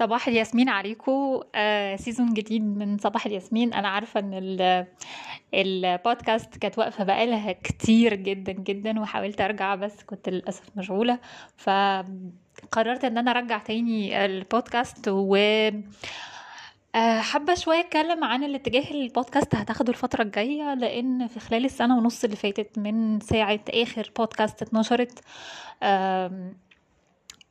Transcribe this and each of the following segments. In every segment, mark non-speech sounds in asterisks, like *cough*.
صباح الياسمين عليكم آه season جديد من صباح الياسمين. أنا عارفة إن ال- البودكاست كانت واقفة بقالها كتير جدا جدا وحاولت أرجع بس كنت للأسف مشغولة. فقررت إن أنا أرجع تاني البودكاست و آه، حابة شوية أتكلم عن الاتجاه البودكاست هتاخده الفترة الجاية لأن في خلال السنة ونص اللي فاتت من ساعة آخر بودكاست اتنشرت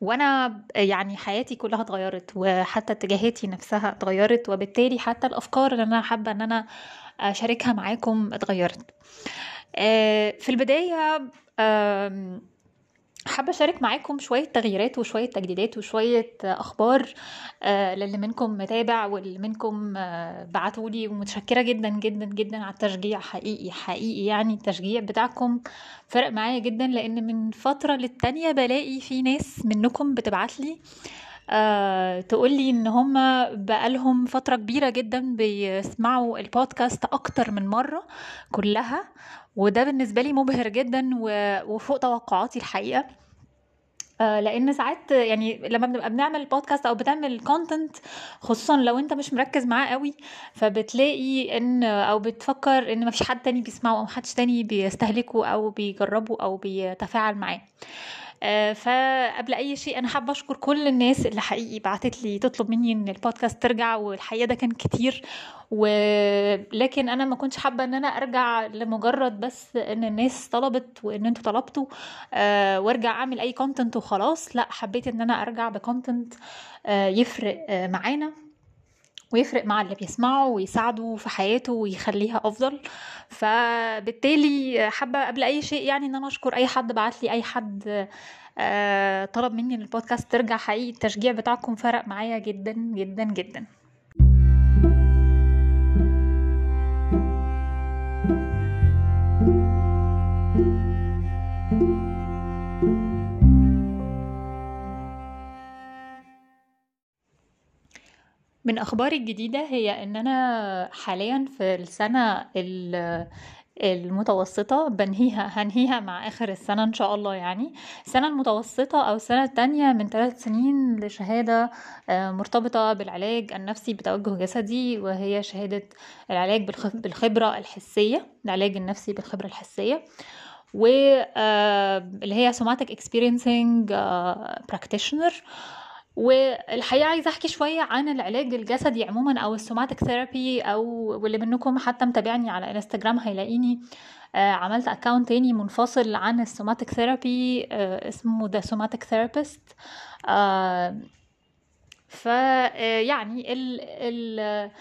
وأنا يعني حياتي كلها اتغيرت وحتى اتجاهاتي نفسها اتغيرت وبالتالي حتى الأفكار اللي أنا حابة إن أنا أشاركها معاكم اتغيرت. آه، في البداية حابة أشارك معاكم شوية تغييرات وشوية تجديدات وشوية أخبار آه، للي منكم متابع واللي منكم آه، بعتولي ومتشكرة جدا جدا جدا على التشجيع. حقيقي حقيقي يعني التشجيع بتاعكم فرق معايا جدا لأن من فترة للتانية بلاقي في ناس منكم بتبعتلي آه، تقولي إن هما بقالهم فترة كبيرة جدا بيسمعوا البودكاست أكتر من مرة كلها وده بالنسبة لي مبهر جدا وفوق توقعاتي الحقيقة. آه، لأن ساعات يعني لما بنبقى بنعمل بودكاست أو بتعمل كونتنت خصوصا لو أنت مش مركز معاه قوي فبتلاقي إن أو بتفكر إن مفيش حد تاني بيسمعه أو محدش تاني بيستهلكه أو بيجربه أو بيتفاعل معاه. فقبل أي شيء أنا حابة أشكر كل الناس اللي حقيقي بعتت لي تطلب مني إن البودكاست ترجع والحقيقة ده كان كتير. ولكن أنا ما كنتش حابة إن أنا أرجع لمجرد بس إن الناس طلبت وإن أنتوا طلبتوا آه، وأرجع أعمل أي content وخلاص. لأ حبيت إن أنا أرجع ب content آه، يفرق آه، معانا. ويفرق مع اللي بيسمعه ويساعده في حياته ويخليها أفضل. فبالتالي حابة قبل أي شيء يعني إن أنا أشكر أي حد بعت لي أي حد آه، طلب مني إن البودكاست ترجع حقيقي التشجيع بتاعكم فرق معايا جدا جدا جدا. من أخباري الجديدة هي إن أنا حاليا في السنة ال- المتوسطة بنهيها هنهيها مع آخر السنة إن شاء الله يعني. السنة المتوسطة أو السنة التانية من ثلاث سنين لشهادة آه، مرتبطة بالعلاج النفسي بتوجه جسدي وهي شهادة العلاج بالخ- بالخبرة الحسية العلاج النفسي بالخبرة الحسية. واللي هي somatic experiencing آه، practitioner والحقيقة عايزة أحكي شوية عن العلاج الجسدي عموما أو السوماتيك ثيرابي أو واللي منكم حتى متابعني على إنستجرام هيلاقيني. آه، عملت account تاني منفصل عن ال somatic therapy اسمه The Somatic Therapist ف آه، يعني ال ال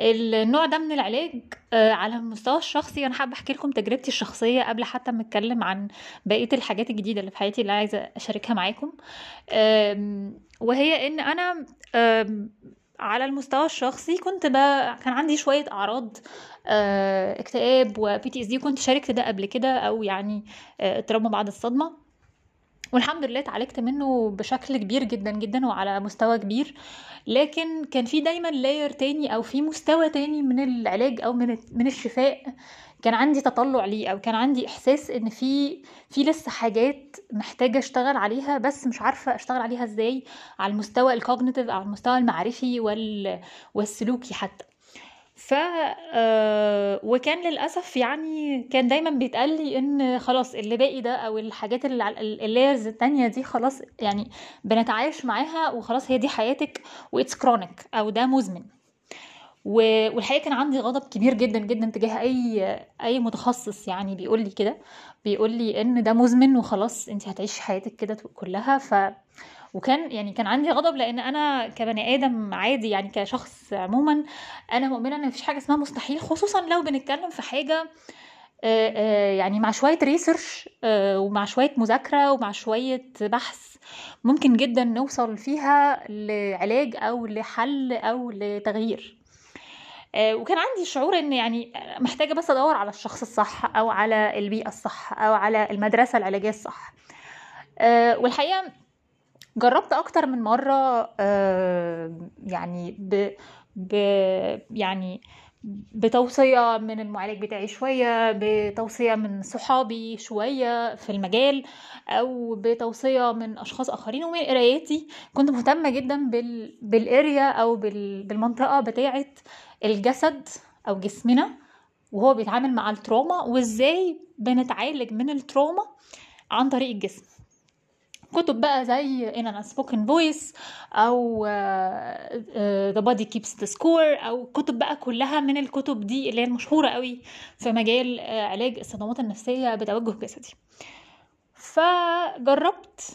النوع ده من العلاج آه، على المستوى الشخصي أنا حابة أحكي لكم تجربتي الشخصية قبل حتى ما أتكلم عن بقية الحاجات الجديدة اللي في حياتي اللي عايزة أشاركها معاكم. وهي إن أنا على المستوى الشخصي كنت بقى كان عندي شوية أعراض آه، اكتئاب و PTSD كنت شاركت ده قبل كده أو يعني آه، trauma بعد الصدمة. والحمد لله اتعالجت منه بشكل كبير جدا جدا وعلى مستوى كبير لكن كان في دايما layer تاني أو في مستوى تاني من العلاج أو من من الشفاء كان عندي تطلع ليه أو كان عندي إحساس إن في في لسه حاجات محتاجة أشتغل عليها بس مش عارفة أشتغل عليها إزاي على المستوى ال cognitive أو على المستوى المعرفي وال والسلوكي حتى. ف آه، وكان للأسف يعني كان دايما بيتقال لي إن خلاص اللي باقي ده أو الحاجات اللي ال layers التانية دي خلاص يعني بنتعايش معاها وخلاص هي دي حياتك و it's chronic أو ده مزمن. والحقيقة كان عندي غضب كبير جدا جدا تجاه أي أي متخصص يعني بيقول لي كده بيقول لي إن ده مزمن وخلاص انت هتعيشي حياتك كده كلها. ف وكان يعني كان عندي غضب لأن أنا كبني آدم عادي يعني كشخص عموما أنا مؤمنة إن مفيش حاجة اسمها مستحيل خصوصا لو بنتكلم في حاجة يعني مع شوية ريسيرش ومع شوية مذاكرة ومع شوية بحث ممكن جدا نوصل فيها لعلاج أو لحل أو لتغيير. وكان عندي شعور إن يعني محتاجة بس أدور على الشخص الصح أو على البيئة الصح أو على المدرسة العلاجية الصح. والحقيقة جربت أكتر من مرة آه، يعني ب ب يعني بتوصية من المعالج بتاعي شوية بتوصية من صحابي شوية في المجال أو بتوصية من أشخاص آخرين. ومن قراياتي كنت مهتمة جدا بال... بال area أو بال... بالمنطقة بتاعة الجسد أو جسمنا وهو بيتعامل مع ال trauma وإزاي بنتعالج من ال trauma عن طريق الجسم. كتب بقى زي In an Unspoken Voice أو The Body Keeps the Score أو كتب بقى كلها من الكتب دي اللي هي المشهورة قوي في مجال uh, علاج الصدمات النفسية بتوجه جسدي. فجربت uh,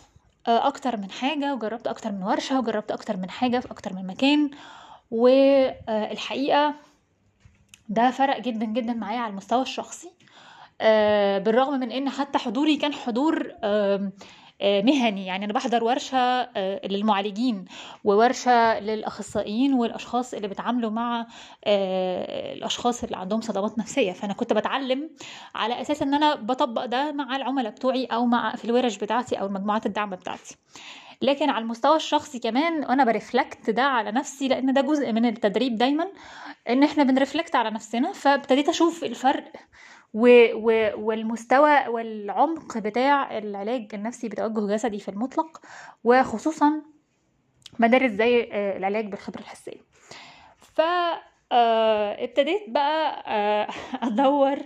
أكتر من حاجة وجربت أكتر من ورشة وجربت أكتر من حاجة في أكتر من مكان والحقيقة ده فرق جدا جدا معايا على المستوى الشخصي بالرغم من إن حتى حضوري كان حضور مهني. يعني أنا بحضر ورشة للمعالجين وورشة للأخصائيين والأشخاص اللي بيتعاملوا مع الأشخاص اللي عندهم صدمات نفسية. فأنا كنت بتعلم على أساس إن أنا بطبق ده مع العملاء بتوعي أو مع في الورش بتاعتي أو المجموعات الدعم بتاعتي. لكن على المستوى الشخصي كمان وأنا برفلكت ده على نفسي لأن ده جزء من التدريب دايما إن إحنا بنرفلكت على نفسنا فابتديت أشوف الفرق و و والمستوى والعمق بتاع العلاج النفسي بتوجه جسدي في المطلق وخصوصا مدارس زي العلاج بالخبرة الحسية. ف ابتديت بقى *laughs* أدور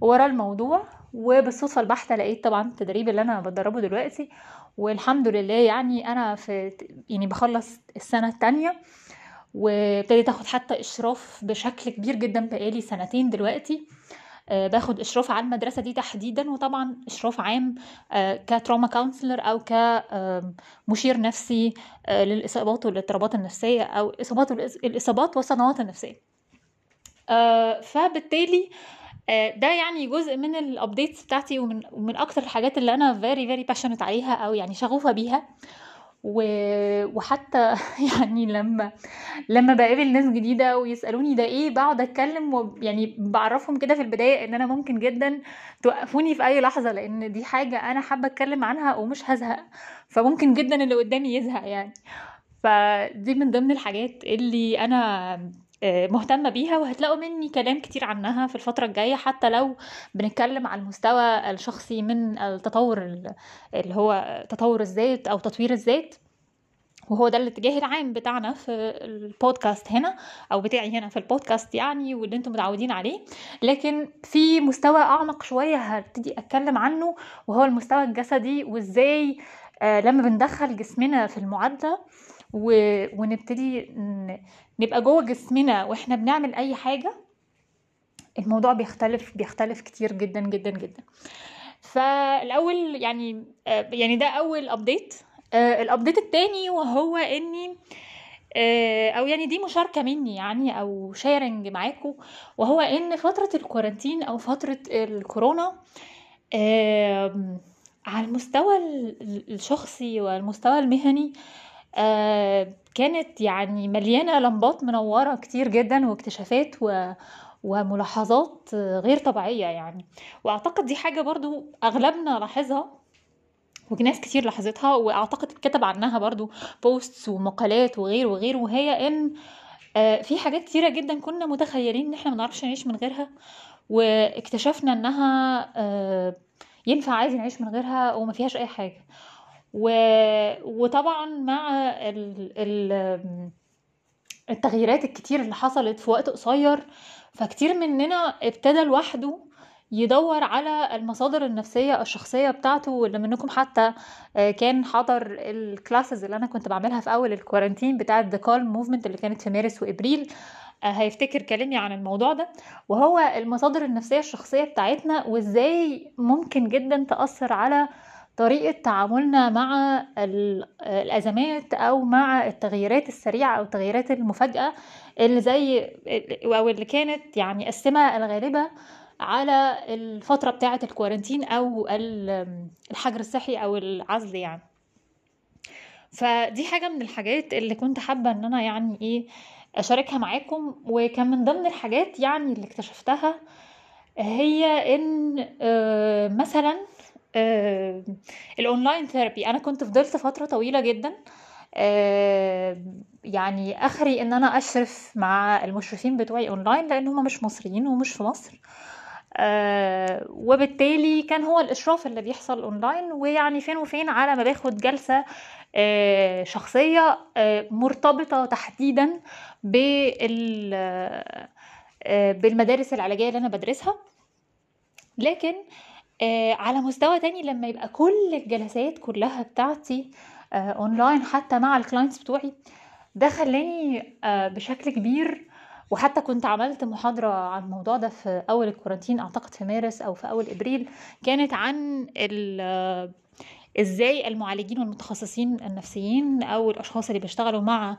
ورا الموضوع وبالصدفة البحتة لقيت طبعا التدريب اللي أنا بدربه دلوقتي والحمد لله يعني أنا في يعني بخلص السنة التانية وابتديت آخد حتى إشراف بشكل كبير جدا بقالي سنتين دلوقتي. باخد إشراف على المدرسة دي تحديدا وطبعا إشراف عام ك trauma counselor أو كمشير نفسي للإصابات والاضطرابات النفسية أو إصابات الإصابات والصدمات النفسية فبالتالي ده يعني جزء من ال updates بتاعتي ومن ومن أكتر الحاجات اللي أنا very very passionate عليها أو يعني شغوفة بيها. وحتى *laughs* يعني لما لما بقابل ناس جديدة ويسألوني ده إيه بقعد أتكلم ويعني بعرفهم كده في البداية إن أنا ممكن جدا توقفوني في أي لحظة لأن دي حاجة أنا حابة أتكلم عنها ومش هزهق فممكن جدا اللي قدامي يزهق يعني. فدي من ضمن الحاجات اللي أنا مهتمة بيها وهتلاقوا مني كلام كتير عنها في الفترة الجاية حتى لو بنتكلم على المستوى الشخصي من التطور اللي هو تطور الذات أو تطوير الذات وهو ده الاتجاه العام بتاعنا في البودكاست هنا أو بتاعي هنا في البودكاست يعني واللي أنتم متعودين عليه لكن في مستوى أعمق شوية هبتدي أتكلم عنه وهو المستوى الجسدي وإزاي آه لما بندخل جسمنا في المعادلة. ونبتدي. نبقى جوه جسمنا وإحنا بنعمل أي حاجة الموضوع بيختلف بيختلف كتير جدا جدا جدا. فالأول يعني آه يعني ده أول update آه ال update التاني وهو إني آه أو يعني دي مشاركة مني يعني أو sharing معاكم وهو إن فترة ال quarantine أو فترة الكورونا على المستوى الشخصي والمستوى المهني كانت يعني مليانة لمبات منورة كتير جدا واكتشافات و وملاحظات غير طبيعية يعني. وأعتقد دي حاجة برضو أغلبنا لاحظها وناس كتير لاحظتها وأعتقد اتكتب عنها برضو بوستس ومقالات وغير وغير وهي إن في حاجات كتيرة جدا كنا متخيلين إن إحنا منعرفش نعيش من غيرها واكتشفنا إنها ينفع عادي نعيش من غيرها وما فيهاش أي حاجة. و... وطبعا مع ال... ال... التغييرات الكتير اللي حصلت في وقت قصير فكتير مننا ابتدى لوحده يدور على المصادر النفسية الشخصية بتاعته واللي منكم حتى كان حضر الكلاسز اللي أنا كنت بعملها في أول الكورنتين بتاعة The Calm Movement اللي كانت في مارس وإبريل. هيفتكر كلامي عن الموضوع ده. وهو المصادر النفسية الشخصية بتاعتنا وإزاي ممكن جدا تأثر على طريقة تعاملنا مع الأزمات أو مع التغييرات السريعة أو التغييرات المفاجئة اللي زي أو اللي كانت يعني السمة الغالبة على الفترة بتاعة الكوارنتين أو الحجر الصحي أو العزل يعني. فدي حاجة من الحاجات اللي كنت حابة إن أنا يعني إيه أشاركها معاكم وكان من ضمن الحاجات يعني اللي اكتشفتها هي إن آه مثلا ال online therapy أنا كنت فضلت فترة طويلة جدا آه يعني آخري إن أنا أشرف مع المشرفين بتوعي أونلاين لأن هم مش مصريين ومش في مصر. آه وبالتالي كان هو الإشراف اللي بيحصل أونلاين ويعني فين وفين على ما باخد جلسة آه شخصية آه مرتبطة تحديدا آه بالمدارس العلاجية اللي أنا بدرسها. لكن آه على مستوى تاني لما يبقى كل الجلسات كلها بتاعتي آه اونلاين حتى مع ال clients بتوعي ده خلاني آه بشكل كبير وحتى كنت عملت محاضرة عن الموضوع ده في أول ال quarantine أعتقد في مارس أو في أول إبريل كانت عن إزاي المعالجين والمتخصصين النفسيين أو الأشخاص اللي بيشتغلوا مع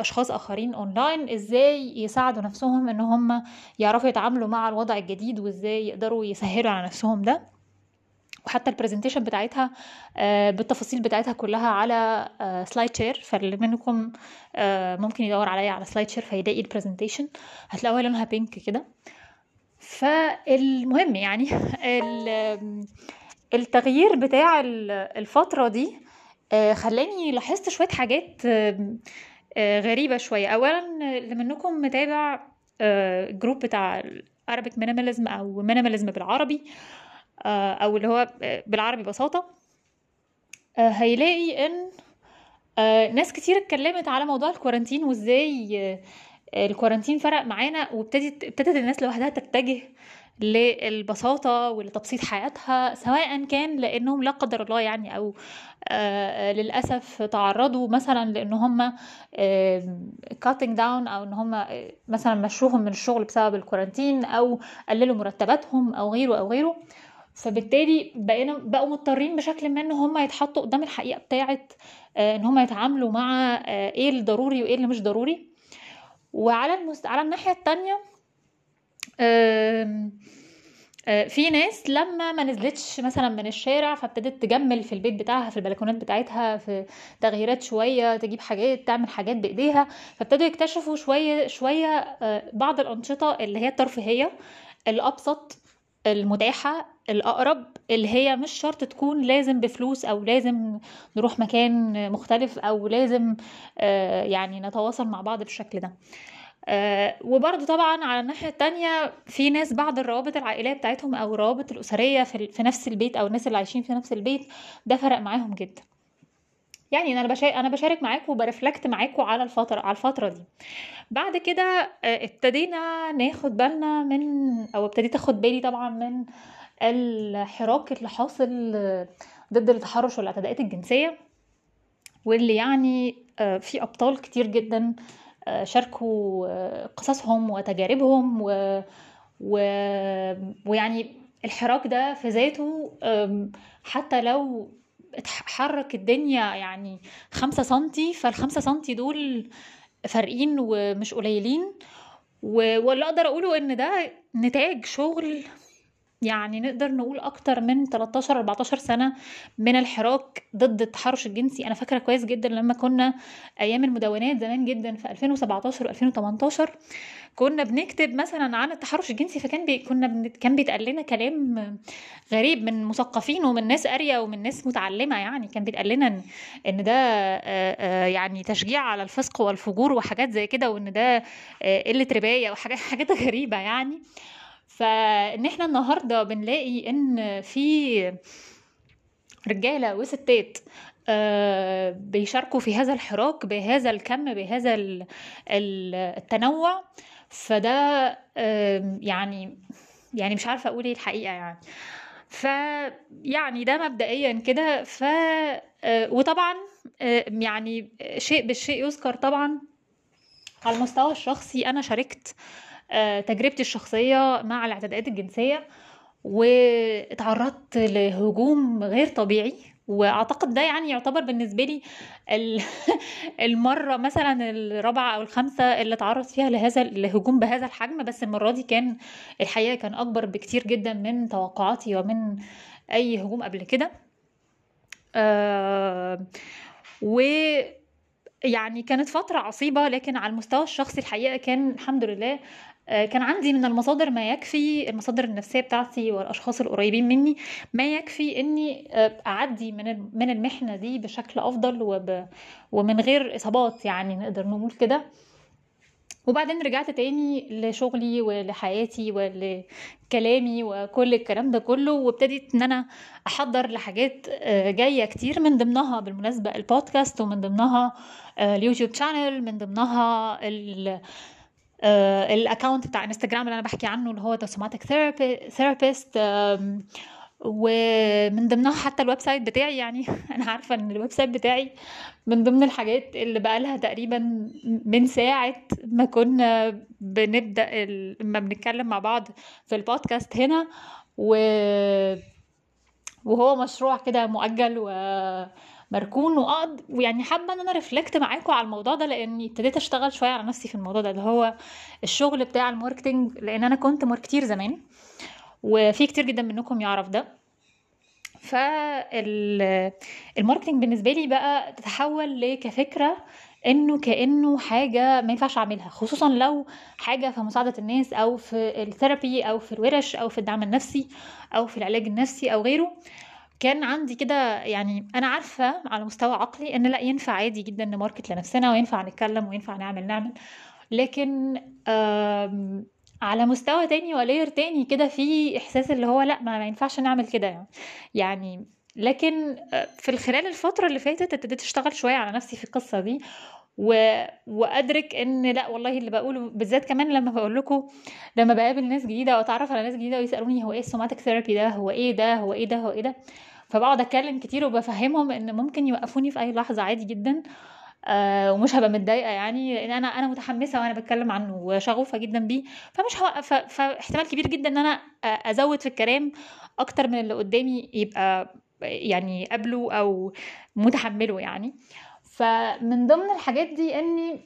أشخاص آخرين اونلاين إزاي يساعدوا نفسهم إن هم يعرفوا يتعاملوا مع الوضع الجديد وإزاي يقدروا يسهلوا على نفسهم ده. وحتى ال presentation بتاعتها بالتفاصيل بتاعتها كلها على SlideShare فاللي منكم ممكن يدور عليا على SlideShare فيلاقي ال presentation هتلاقوها لونها pink كده. فالمهم يعني *laughs* التغيير بتاع الفترة دي خلاني لاحظت شوية حاجات غريبة شوية. أولا اللي منكم متابع جروب بتاع Arabic minimalism أو minimalism بالعربي أو اللي هو بالعربي ببساطة هيلاقي إن ناس كتير اتكلمت على موضوع ال quarantine وإزاي ال quarantine فرق معانا وابتدت ابتدت الناس لوحدها تتجه للبساطة ولتبسيط حياتها سواء كان لأنهم لا قدر الله يعني أو آه للأسف تعرضوا مثلا لأن هم آه cutting down أو أن هم مثلا مشوهم من الشغل بسبب الكورنتين أو قللوا مرتباتهم أو غيره أو غيره. فبالتالي بقينا بقوا مضطرين بشكل ما إن هم يتحطوا قدام الحقيقة بتاعه آه إن هم يتعاملوا مع آه إيه الضروري وإيه اللي مش ضروري. وعلى المست... على الناحية التانية في ناس لما ما نزلتش مثلا من الشارع فابتدت تجمل في البيت بتاعها في البلكونات بتاعتها في تغييرات شوية تجيب حاجات تعمل حاجات بإيديها. فابتدوا يكتشفوا شوية شوية بعض الأنشطة اللي هي الترفيهية الأبسط المتاحة الأقرب اللي هي مش شرط تكون لازم بفلوس أو لازم نروح مكان مختلف أو لازم يعني نتواصل مع بعض بالشكل ده. وبرضه طبعا على الناحية التانية في ناس بعض الروابط العائلية بتاعتهم أو الروابط الأسرية في, في نفس البيت أو الناس اللي عايشين في نفس البيت ده فرق معاهم جدا. يعني أنا بشارك أنا بشارك معاكم وبرفلكت معاكم على الفترة على الفترة دي. بعد كده ابتدينا ناخد بالنا من أو ابتديت أخد بالي طبعا من الحراك اللي حاصل ضد التحرش والاعتداءات الجنسية واللي يعني في أبطال كتير جدا شاركوا قصصهم وتجاربهم و... و... ويعني الحراك ده في ذاته حتى لو اتحرك الدنيا يعني خمسة سنتي فالخمسة سنتي دول فارقين ومش قليلين. واللي أقدر أقوله إن ده نتاج شغل يعني نقدر نقول أكتر من 13 14 سنة من الحراك ضد التحرش الجنسي. أنا فاكرة كويس جدا لما كنا أيام المدونات زمان جدا في 2017 و2018 كنا بنكتب مثلا عن التحرش الجنسي فكان بي كنا بن... كان بيتقال لنا كلام غريب من مثقفين ومن ناس قارية ومن ناس متعلمة يعني. كان بيتقال لنا ان, ده يعني تشجيع على الفسق والفجور وحاجات زي كده وإن ده قلة رباية وحاجات حاجات غريبة يعني. فإن إحنا النهارده بنلاقي إن في رجالة وستات آه بيشاركوا في هذا الحراك بهذا الكم بهذا التنوع. فده آه يعني يعني مش عارفة أقول إيه الحقيقة يعني. فيعني ده مبدئيا كده. ف آه وطبعا يعني شيء بالشيء يذكر طبعا على المستوى الشخصي أنا شاركت تجربتي الشخصية مع الاعتداءات الجنسية واتعرضت لهجوم غير طبيعي وأعتقد ده يعني يعتبر بالنسبة لي *laughs* المرة مثلا الرابعة أو الخامسة اللي اتعرض فيها لهذا الهجوم بهذا الحجم بس المرة دي كان الحقيقة كان أكبر بكتير جدا من توقعاتي ومن أي هجوم قبل كده. آه و يعني كانت فترة عصيبة لكن على المستوى الشخصي الحقيقة كان الحمد لله كان عندي من المصادر ما يكفي المصادر النفسية بتاعتي والأشخاص القريبين مني ما يكفي إني أعدي من من المحنة دي بشكل أفضل وب ومن غير إصابات يعني نقدر نقول كده. وبعدين رجعت تاني لشغلي ولحياتي ولكلامي وكل الكلام ده كله وابتديت إن أنا أحضر لحاجات جاية كتير من ضمنها بالمناسبة البودكاست ومن ضمنها اليوتيوب channel من ضمنها ال account بتاع انستجرام اللي أنا بحكي عنه اللي هو The Somatic Therapist ومن ضمنها حتى ال website بتاعي يعني. *laughs* أنا عارفة إن ال website بتاعي من ضمن الحاجات اللي بقالها تقريبا من ساعة ما كنا بنبدأ لما بنتكلم مع بعض في البودكاست هنا. و وهو مشروع كده مؤجل ومركون وأقعد ويعني حابة إن أنا reflect معاكم على الموضوع ده لأني ابتديت أشتغل شوية على نفسي في الموضوع ده اللي هو الشغل بتاع ال marketing لأن أنا كنت marketer زمان. وفي كتير جدا منكم يعرف ده. فال marketing بالنسبة لي بقى تتحول لكفكرة إنه كأنه حاجة ما ينفعش أعملها خصوصا لو حاجة في مساعدة الناس أو في الثيرابي أو في الورش أو في الدعم النفسي أو في العلاج النفسي أو غيره. كان عندي كده يعني أنا عارفة على مستوى عقلي إن لأ ينفع عادي جدا نماركت لنفسنا وينفع نتكلم وينفع نعمل نعمل. لكن على مستوى تاني ولاير تاني كده في إحساس اللي هو لأ ما, ما ينفعش نعمل كده. يعني يعني لكن في خلال الفترة اللي فاتت ابتديت أشتغل شوية على نفسي في القصة دي و... وأدرك إن لأ والله اللي بقوله بالذات كمان لما بقول لكم لما بقابل ناس جديدة واتعرف على ناس جديدة ويسألوني هو إيه السوماتيك ثيرابي ده؟ هو إيه ده؟ هو إيه ده؟ هو إيه ده؟ فبقعد أتكلم كتير وبفهمهم إن ممكن يوقفوني في أي لحظة عادي جدا. آه ومش هبقى متضايقة يعني لأن أنا أنا متحمسة وأنا بتكلم عنه وشغوفة جدا بيه. فمش هوقف فاحتمال كبير جدا إن أنا أزود في الكلام أكتر من اللي قدامي يبقى يعني قبله أو متحمله يعني. فمن ضمن الحاجات دي إني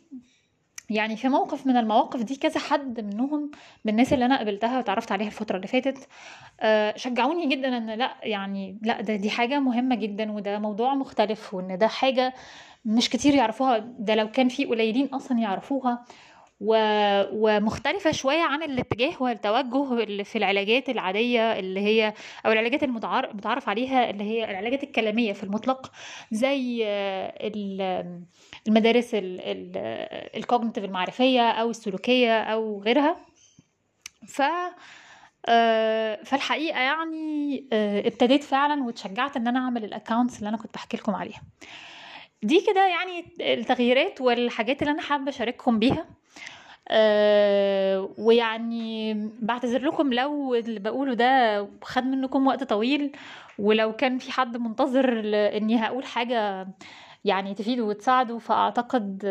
يعني في موقف من المواقف دي كذا حد منهم من الناس اللي أنا قابلتها وتعرفت عليها الفترة اللي فاتت شجعوني جدا إن لأ يعني لأ ده دي حاجة مهمة جدا وده موضوع مختلف وإن ده حاجة مش كتير يعرفوها ده لو كان في قليلين أصلا يعرفوها. و... ومختلفة شوية عن الاتجاه والتوجه اللي في العلاجات العادية اللي هي أو العلاجات المتعارف عليها اللي هي العلاجات الكلامية في المطلق زي المدارس ال cognitive المعرفية أو السلوكية أو غيرها. ف فالحقيقة يعني ابتديت فعلا واتشجعت إن أنا أعمل ال accounts اللي أنا كنت بحكي لكم عليها. دي كده يعني التغييرات والحاجات اللي أنا حابة أشارككم بيها. أه ويعني بعتذر لكم لو اللي بقوله ده خد منكم وقت طويل ولو كان في حد منتظر إني هقول حاجة يعني تفيده وتساعده فأعتقد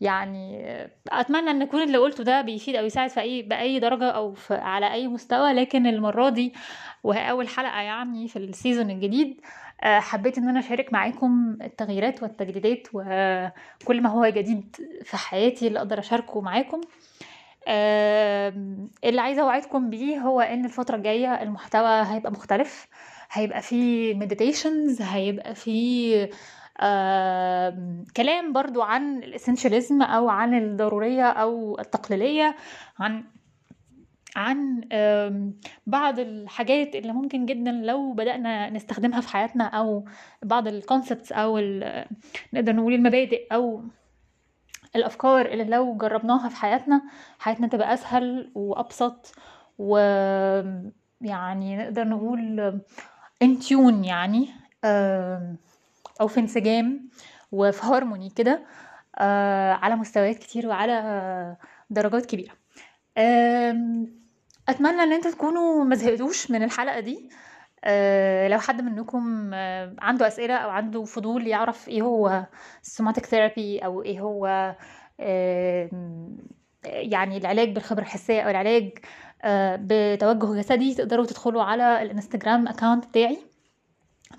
يعني أتمنى إن يكون اللي قلته ده بيفيد أو يساعد في اي بأي درجة أو في على أي مستوى لكن المرة دي وهي أول حلقة يعني في السيزون الجديد حبيت إن أنا أشارك معاكم التغييرات والتجديدات وكل ما هو جديد في حياتي اللي أقدر أشاركه معاكم. اللي عايزة أوعدكم بيه هو إن الفترة الجاية المحتوى هيبقى مختلف. هيبقى فيه مديتيشنز هيبقى فيه آه كلام برضو عن الاسنشاليزم أو عن الضرورية أو التقليدية عن عن بعض الحاجات اللي ممكن جدا لو بدأنا نستخدمها في حياتنا أو بعض ال concepts أو نقدر نقول المبادئ أو الأفكار اللي لو جربناها في حياتنا حياتنا تبقى أسهل وأبسط ويعني نقدر نقول in tune يعني أو في انسجام وفي هارموني كده على مستويات كتير وعلى درجات كبيرة. أتمنى إن أنتوا تكونوا ما زهقتوش من الحلقة دي. أه لو حد منكم أه عنده أسئلة أو عنده فضول يعرف إيه هو ال somatic therapy أو إيه هو أه يعني العلاج بالخبره الحسيه أو العلاج بتوجه جسدي تقدروا تدخلوا على الإنستجرام account بتاعي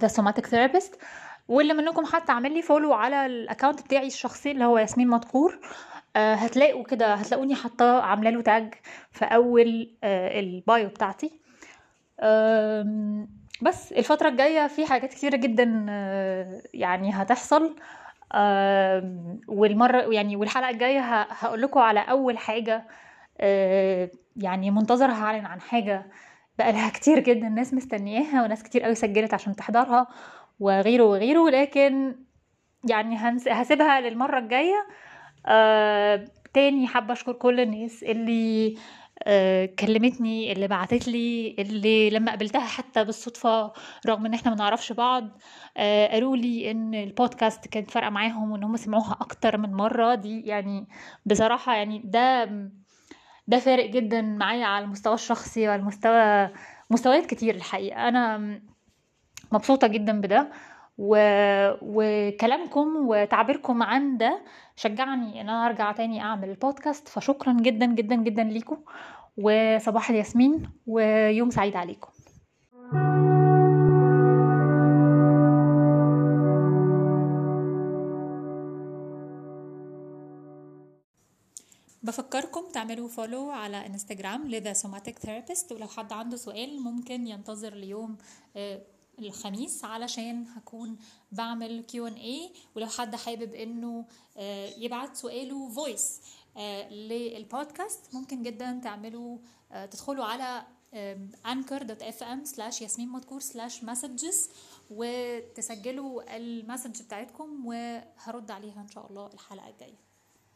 The Somatic Therapist واللي منكم حتى عامل لي follow على ال account بتاعي الشخصي اللي هو ياسمين مدكور هتلاقوا كده هتلاقوني حاطه عامله له tag في أول البايو بتاعتي. بس الفترة الجاية في حاجات كتيرة جدا يعني هتحصل. والمرة يعني والحلقة الجاية هقول لكم على أول حاجة آه، يعني منتظرة هعلن عن حاجة بقالها كتير جدا ناس مستنياها وناس كتير قوي سجلت عشان تحضرها وغيره وغيره. لكن يعني هسيبها للمرة الجاية. آه تاني حابة أشكر كل الناس اللي آه كلمتني اللي بعتت لي اللي لما قابلتها حتى بالصدفة رغم إن إحنا ما نعرفش بعض آه قالوا لي إن البودكاست كانت فارقة معاهم وإن هم سمعوها أكتر من مرة. دي يعني بصراحة يعني ده ده فارق جدا معايا على المستوى الشخصي وعلى المستوى مستويات كتير الحقيقة. أنا مبسوطة جدا بده و... وكلامكم وتعبيركم عن ده شجعني إن أنا أرجع تاني أعمل البودكاست فشكرا جدا جدا جدا ليكم. وصباح الياسمين ويوم سعيد عليكم. بفكركم تعملوا follow على Instagram ل the somatic therapist ولو حد عنده سؤال ممكن ينتظر ليوم آه، الخميس علشان هكون بعمل Q and A ولو حد حابب إنه آه، يبعت سؤاله voice آه، للبودكاست ممكن جدا تعملوا تدخلوا على anchor.fm slash ياسمين مدكور slash messages وتسجلوا ال message بتاعتكم وهرد عليها إن شاء الله الحلقة الجاية.